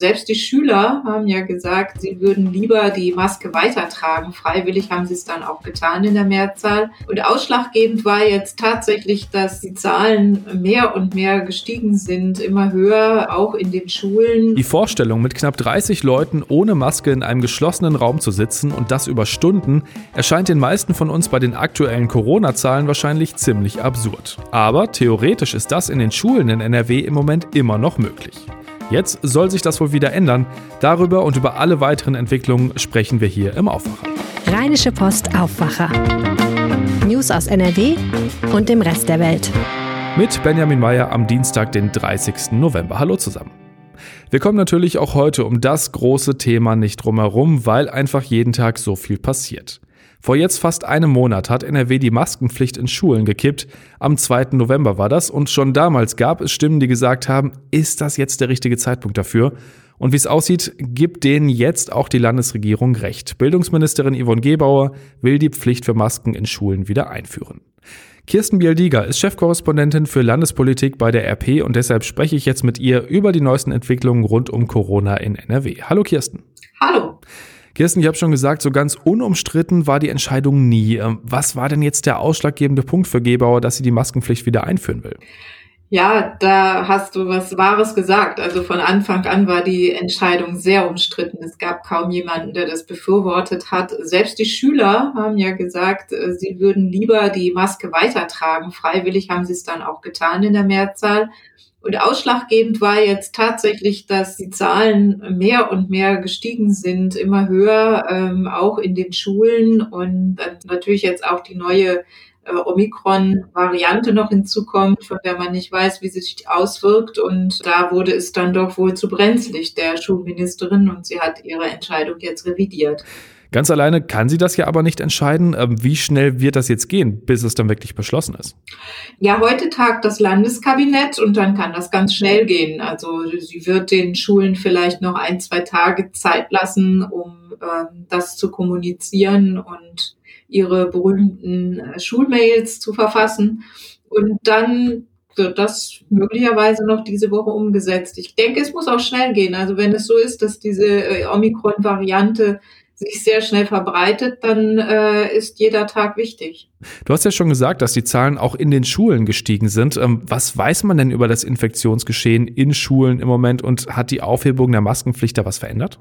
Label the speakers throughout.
Speaker 1: Selbst die Schüler haben ja gesagt, sie würden lieber die Maske weitertragen. Freiwillig haben sie es dann auch getan in der Mehrzahl. Und ausschlaggebend war jetzt tatsächlich, dass die Zahlen mehr und mehr gestiegen sind, immer höher, auch in den Schulen.
Speaker 2: Die Vorstellung, mit knapp 30 Leuten ohne Maske in einem geschlossenen Raum zu sitzen und das über Stunden, erscheint den meisten von uns bei den aktuellen Corona-Zahlen wahrscheinlich ziemlich absurd. Aber theoretisch ist das in den Schulen in NRW im Moment immer noch möglich. Jetzt soll sich das wohl wieder ändern. Darüber und über alle weiteren Entwicklungen sprechen wir hier im Aufwacher.
Speaker 3: Rheinische Post Aufwacher. News aus NRW und dem Rest der Welt.
Speaker 2: Mit Benjamin Meyer am Dienstag, den 30. November. Hallo zusammen. Wir kommen natürlich auch heute um das große Thema nicht drumherum, weil einfach jeden Tag so viel passiert. Vor jetzt fast einem Monat hat NRW die Maskenpflicht in Schulen gekippt. Am 2. November war das und schon damals gab es Stimmen, die gesagt haben, ist das jetzt der richtige Zeitpunkt dafür? Und wie es aussieht, gibt denen jetzt auch die Landesregierung recht. Bildungsministerin Yvonne Gebauer will die Pflicht für Masken in Schulen wieder einführen. Kirsten Bialdiger ist Chefkorrespondentin für Landespolitik bei der RP und deshalb spreche ich jetzt mit ihr über die neuesten Entwicklungen rund um Corona in NRW. Hallo Kirsten.
Speaker 1: Hallo.
Speaker 2: Kirsten, ich habe schon gesagt, so ganz unumstritten war die Entscheidung nie. Ähm, was war denn jetzt der ausschlaggebende Punkt für Gebauer, dass sie die Maskenpflicht wieder einführen will?
Speaker 1: Ja, da hast du was Wahres gesagt. Also von Anfang an war die Entscheidung sehr umstritten. Es gab kaum jemanden, der das befürwortet hat. Selbst die Schüler haben ja gesagt, äh, sie würden lieber die Maske weitertragen. Freiwillig haben sie es dann auch getan in der Mehrzahl. Und ausschlaggebend war jetzt tatsächlich, dass die Zahlen mehr und mehr gestiegen sind, immer höher, ähm, auch in den Schulen und natürlich jetzt auch die neue äh, Omikron-Variante noch hinzukommt, von der man nicht weiß, wie sie sich auswirkt. Und da wurde es dann doch wohl zu brenzlig der Schulministerin und sie hat ihre Entscheidung jetzt revidiert.
Speaker 2: Ganz alleine kann sie das ja aber nicht entscheiden. Ähm, wie schnell wird das jetzt gehen, bis es dann wirklich beschlossen ist?
Speaker 1: Ja, heute tagt das Landeskabinett und dann kann das ganz schnell gehen. Also sie wird den Schulen vielleicht noch ein, zwei Tage Zeit lassen, um ähm, das zu kommunizieren und ihre berühmten äh, Schulmails zu verfassen. Und dann wird das möglicherweise noch diese Woche umgesetzt. Ich denke, es muss auch schnell gehen. Also wenn es so ist, dass diese äh, Omikron-Variante sich sehr schnell verbreitet, dann äh, ist jeder Tag wichtig.
Speaker 2: Du hast ja schon gesagt, dass die Zahlen auch in den Schulen gestiegen sind. Ähm, was weiß man denn über das Infektionsgeschehen in Schulen im Moment und hat die Aufhebung der Maskenpflicht da was verändert?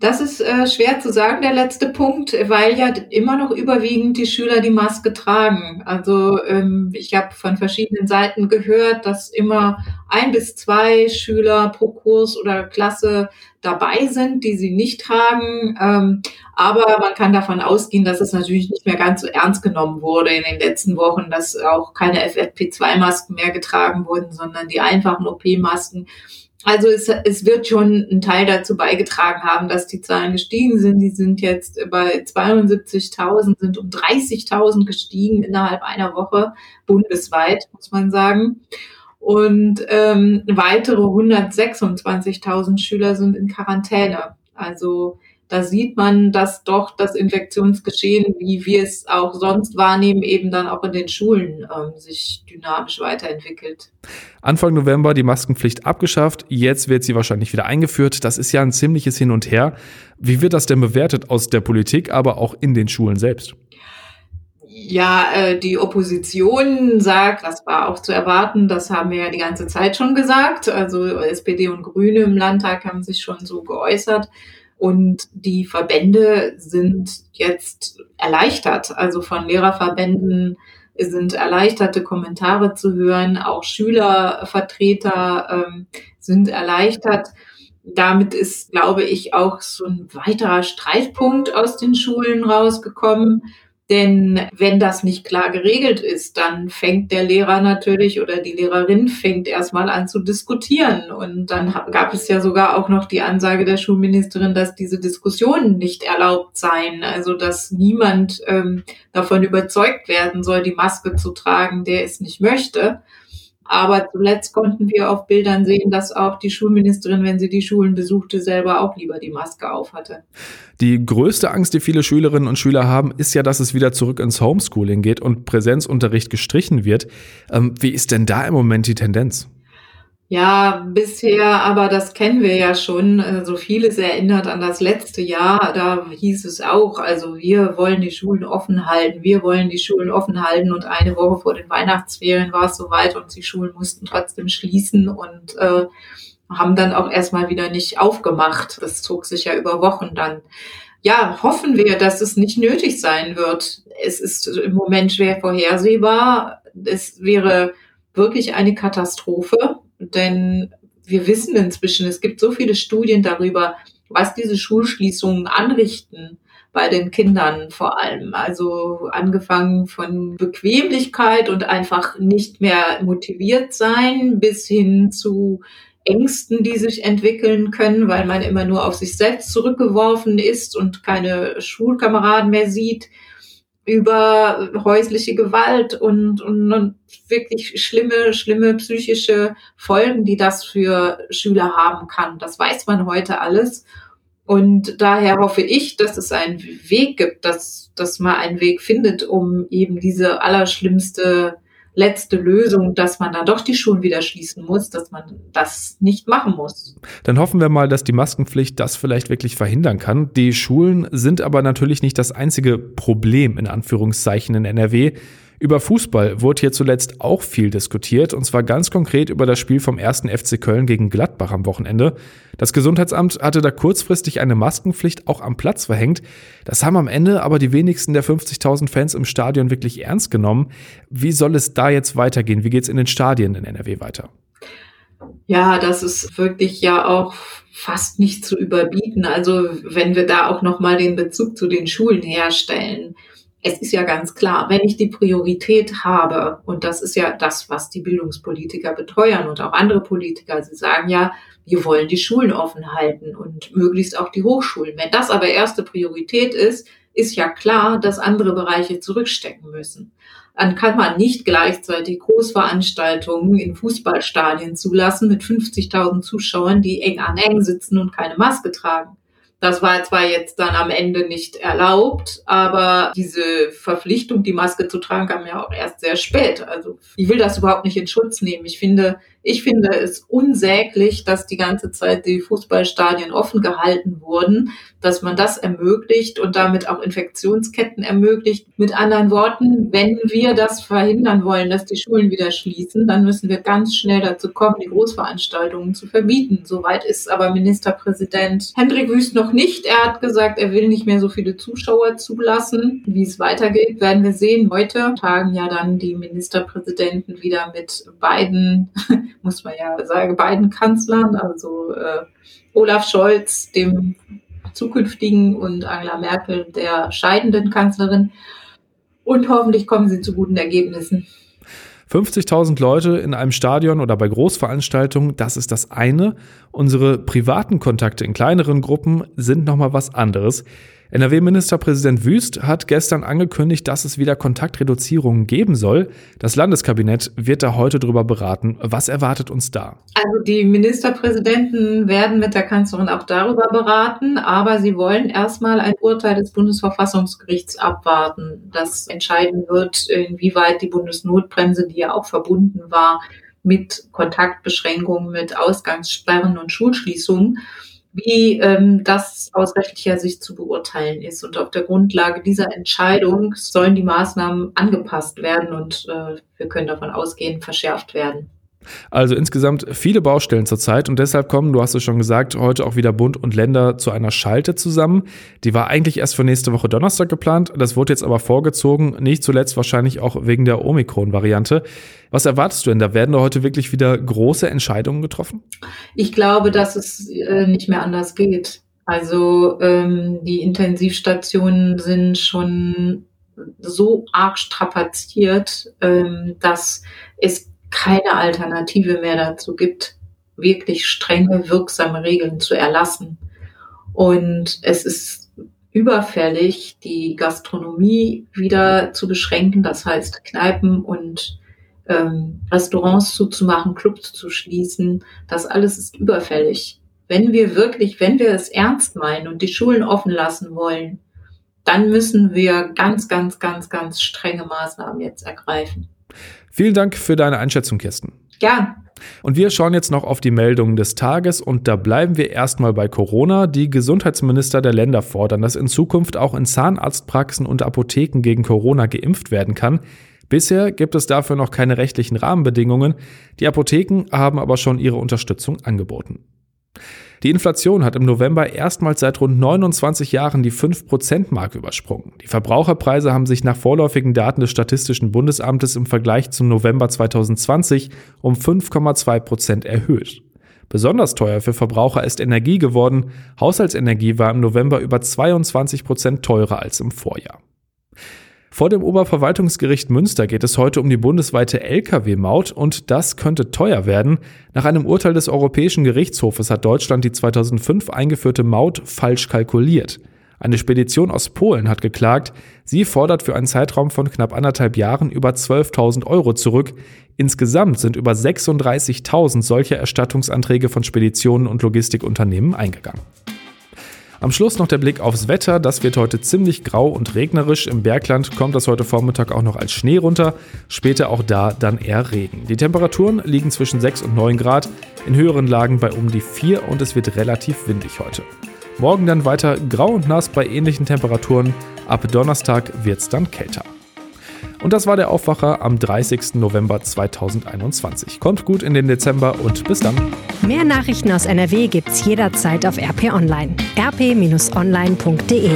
Speaker 1: Das ist äh, schwer zu sagen, der letzte Punkt, weil ja immer noch überwiegend die Schüler die Maske tragen. Also ähm, ich habe von verschiedenen Seiten gehört, dass immer ein bis zwei Schüler pro Kurs oder Klasse dabei sind, die sie nicht tragen. Ähm, aber man kann davon ausgehen, dass es natürlich nicht mehr ganz so ernst genommen wurde in den letzten Wochen, dass auch keine FFP2-Masken mehr getragen wurden, sondern die einfachen OP-Masken. Also es, es wird schon ein Teil dazu beigetragen haben, dass die Zahlen gestiegen sind. Die sind jetzt bei 72.000, sind um 30.000 gestiegen innerhalb einer Woche, bundesweit, muss man sagen. Und ähm, weitere 126.000 Schüler sind in Quarantäne. Also da sieht man, dass doch das Infektionsgeschehen, wie wir es auch sonst wahrnehmen, eben dann auch in den Schulen ähm, sich dynamisch weiterentwickelt.
Speaker 2: Anfang November die Maskenpflicht abgeschafft, jetzt wird sie wahrscheinlich wieder eingeführt. Das ist ja ein ziemliches Hin und Her. Wie wird das denn bewertet aus der Politik, aber auch in den Schulen selbst?
Speaker 1: Ja, äh, die Opposition sagt, das war auch zu erwarten, das haben wir ja die ganze Zeit schon gesagt. Also SPD und Grüne im Landtag haben sich schon so geäußert. Und die Verbände sind jetzt erleichtert. Also von Lehrerverbänden sind erleichterte Kommentare zu hören. Auch Schülervertreter ähm, sind erleichtert. Damit ist, glaube ich, auch so ein weiterer Streitpunkt aus den Schulen rausgekommen. Denn wenn das nicht klar geregelt ist, dann fängt der Lehrer natürlich oder die Lehrerin fängt erstmal an zu diskutieren. Und dann gab es ja sogar auch noch die Ansage der Schulministerin, dass diese Diskussionen nicht erlaubt seien. Also dass niemand ähm, davon überzeugt werden soll, die Maske zu tragen, der es nicht möchte. Aber zuletzt konnten wir auf Bildern sehen, dass auch die Schulministerin, wenn sie die Schulen besuchte, selber auch lieber die Maske auf hatte.
Speaker 2: Die größte Angst, die viele Schülerinnen und Schüler haben, ist ja, dass es wieder zurück ins Homeschooling geht und Präsenzunterricht gestrichen wird. Ähm, wie ist denn da im Moment die Tendenz?
Speaker 1: Ja, bisher, aber das kennen wir ja schon. So also vieles erinnert an das letzte Jahr. Da hieß es auch, also wir wollen die Schulen offen halten, wir wollen die Schulen offen halten. Und eine Woche vor den Weihnachtsferien war es soweit und die Schulen mussten trotzdem schließen und äh, haben dann auch erstmal wieder nicht aufgemacht. Das zog sich ja über Wochen dann. Ja, hoffen wir, dass es nicht nötig sein wird. Es ist im Moment schwer vorhersehbar. Es wäre wirklich eine Katastrophe denn wir wissen inzwischen, es gibt so viele Studien darüber, was diese Schulschließungen anrichten bei den Kindern vor allem. Also angefangen von Bequemlichkeit und einfach nicht mehr motiviert sein bis hin zu Ängsten, die sich entwickeln können, weil man immer nur auf sich selbst zurückgeworfen ist und keine Schulkameraden mehr sieht über häusliche Gewalt und, und, und wirklich schlimme, schlimme psychische Folgen, die das für Schüler haben kann. Das weiß man heute alles. Und daher hoffe ich, dass es einen Weg gibt, dass, dass man einen Weg findet, um eben diese allerschlimmste letzte Lösung, dass man da doch die Schulen wieder schließen muss, dass man das nicht machen muss.
Speaker 2: Dann hoffen wir mal, dass die Maskenpflicht das vielleicht wirklich verhindern kann. Die Schulen sind aber natürlich nicht das einzige Problem in Anführungszeichen in NRW. Über Fußball wurde hier zuletzt auch viel diskutiert, und zwar ganz konkret über das Spiel vom ersten FC Köln gegen Gladbach am Wochenende. Das Gesundheitsamt hatte da kurzfristig eine Maskenpflicht auch am Platz verhängt. Das haben am Ende aber die wenigsten der 50.000 Fans im Stadion wirklich ernst genommen. Wie soll es da jetzt weitergehen? Wie geht es in den Stadien in NRW weiter?
Speaker 1: Ja, das ist wirklich ja auch fast nicht zu überbieten. Also wenn wir da auch noch mal den Bezug zu den Schulen herstellen es ist ja ganz klar, wenn ich die Priorität habe, und das ist ja das, was die Bildungspolitiker beteuern und auch andere Politiker, sie sagen ja, wir wollen die Schulen offen halten und möglichst auch die Hochschulen. Wenn das aber erste Priorität ist, ist ja klar, dass andere Bereiche zurückstecken müssen. Dann kann man nicht gleichzeitig Großveranstaltungen in Fußballstadien zulassen mit 50.000 Zuschauern, die eng an eng sitzen und keine Maske tragen. Das war zwar jetzt dann am Ende nicht erlaubt, aber diese Verpflichtung, die Maske zu tragen, kam ja auch erst sehr spät. Also ich will das überhaupt nicht in Schutz nehmen. Ich finde, ich finde es unsäglich, dass die ganze Zeit die Fußballstadien offen gehalten wurden, dass man das ermöglicht und damit auch Infektionsketten ermöglicht. Mit anderen Worten, wenn wir das verhindern wollen, dass die Schulen wieder schließen, dann müssen wir ganz schnell dazu kommen, die Großveranstaltungen zu verbieten. Soweit ist aber Ministerpräsident Hendrik Wüst noch nicht. Er hat gesagt, er will nicht mehr so viele Zuschauer zulassen. Wie es weitergeht, werden wir sehen. Heute tagen ja dann die Ministerpräsidenten wieder mit beiden muss man ja sagen, beiden Kanzlern, also äh, Olaf Scholz, dem zukünftigen, und Angela Merkel, der scheidenden Kanzlerin. Und hoffentlich kommen sie zu guten Ergebnissen.
Speaker 2: 50.000 Leute in einem Stadion oder bei Großveranstaltungen, das ist das eine. Unsere privaten Kontakte in kleineren Gruppen sind nochmal was anderes. NRW-Ministerpräsident Wüst hat gestern angekündigt, dass es wieder Kontaktreduzierungen geben soll. Das Landeskabinett wird da heute drüber beraten. Was erwartet uns da?
Speaker 1: Also die Ministerpräsidenten werden mit der Kanzlerin auch darüber beraten, aber sie wollen erstmal ein Urteil des Bundesverfassungsgerichts abwarten, das entscheiden wird, inwieweit die Bundesnotbremse, die ja auch verbunden war, mit Kontaktbeschränkungen, mit Ausgangssperren und Schulschließungen, wie ähm, das aus rechtlicher Sicht zu beurteilen ist. Und auf der Grundlage dieser Entscheidung sollen die Maßnahmen angepasst werden und äh, wir können davon ausgehen, verschärft werden.
Speaker 2: Also insgesamt viele Baustellen zurzeit und deshalb kommen, du hast es schon gesagt, heute auch wieder Bund und Länder zu einer Schalte zusammen. Die war eigentlich erst für nächste Woche Donnerstag geplant, das wurde jetzt aber vorgezogen, nicht zuletzt wahrscheinlich auch wegen der Omikron-Variante. Was erwartest du denn? Da werden da heute wirklich wieder große Entscheidungen getroffen?
Speaker 1: Ich glaube, dass es äh, nicht mehr anders geht. Also ähm, die Intensivstationen sind schon so arg strapaziert, ähm, dass es keine Alternative mehr dazu gibt, wirklich strenge, wirksame Regeln zu erlassen. Und es ist überfällig, die Gastronomie wieder zu beschränken, das heißt Kneipen und ähm, Restaurants zuzumachen, Clubs zu schließen. Das alles ist überfällig. Wenn wir wirklich, wenn wir es ernst meinen und die Schulen offen lassen wollen, dann müssen wir ganz, ganz, ganz, ganz strenge Maßnahmen jetzt ergreifen.
Speaker 2: Vielen Dank für deine Einschätzung, Kirsten.
Speaker 1: Gern.
Speaker 2: Und wir schauen jetzt noch auf die Meldungen des Tages und da bleiben wir erstmal bei Corona. Die Gesundheitsminister der Länder fordern, dass in Zukunft auch in Zahnarztpraxen und Apotheken gegen Corona geimpft werden kann. Bisher gibt es dafür noch keine rechtlichen Rahmenbedingungen. Die Apotheken haben aber schon ihre Unterstützung angeboten. Die Inflation hat im November erstmals seit rund 29 Jahren die 5%-Marke übersprungen. Die Verbraucherpreise haben sich nach vorläufigen Daten des Statistischen Bundesamtes im Vergleich zum November 2020 um 5,2% erhöht. Besonders teuer für Verbraucher ist Energie geworden. Haushaltsenergie war im November über 22% teurer als im Vorjahr. Vor dem Oberverwaltungsgericht Münster geht es heute um die bundesweite Lkw-Maut und das könnte teuer werden. Nach einem Urteil des Europäischen Gerichtshofes hat Deutschland die 2005 eingeführte Maut falsch kalkuliert. Eine Spedition aus Polen hat geklagt. Sie fordert für einen Zeitraum von knapp anderthalb Jahren über 12.000 Euro zurück. Insgesamt sind über 36.000 solcher Erstattungsanträge von Speditionen und Logistikunternehmen eingegangen. Am Schluss noch der Blick aufs Wetter. Das wird heute ziemlich grau und regnerisch. Im Bergland kommt das heute Vormittag auch noch als Schnee runter. Später auch da dann eher Regen. Die Temperaturen liegen zwischen 6 und 9 Grad. In höheren Lagen bei um die 4 und es wird relativ windig heute. Morgen dann weiter grau und nass bei ähnlichen Temperaturen. Ab Donnerstag wird es dann kälter. Und das war der Aufwacher am 30. November 2021. Kommt gut in den Dezember und bis dann.
Speaker 3: Mehr Nachrichten aus NRW gibt's jederzeit auf RP Online. rp-online.de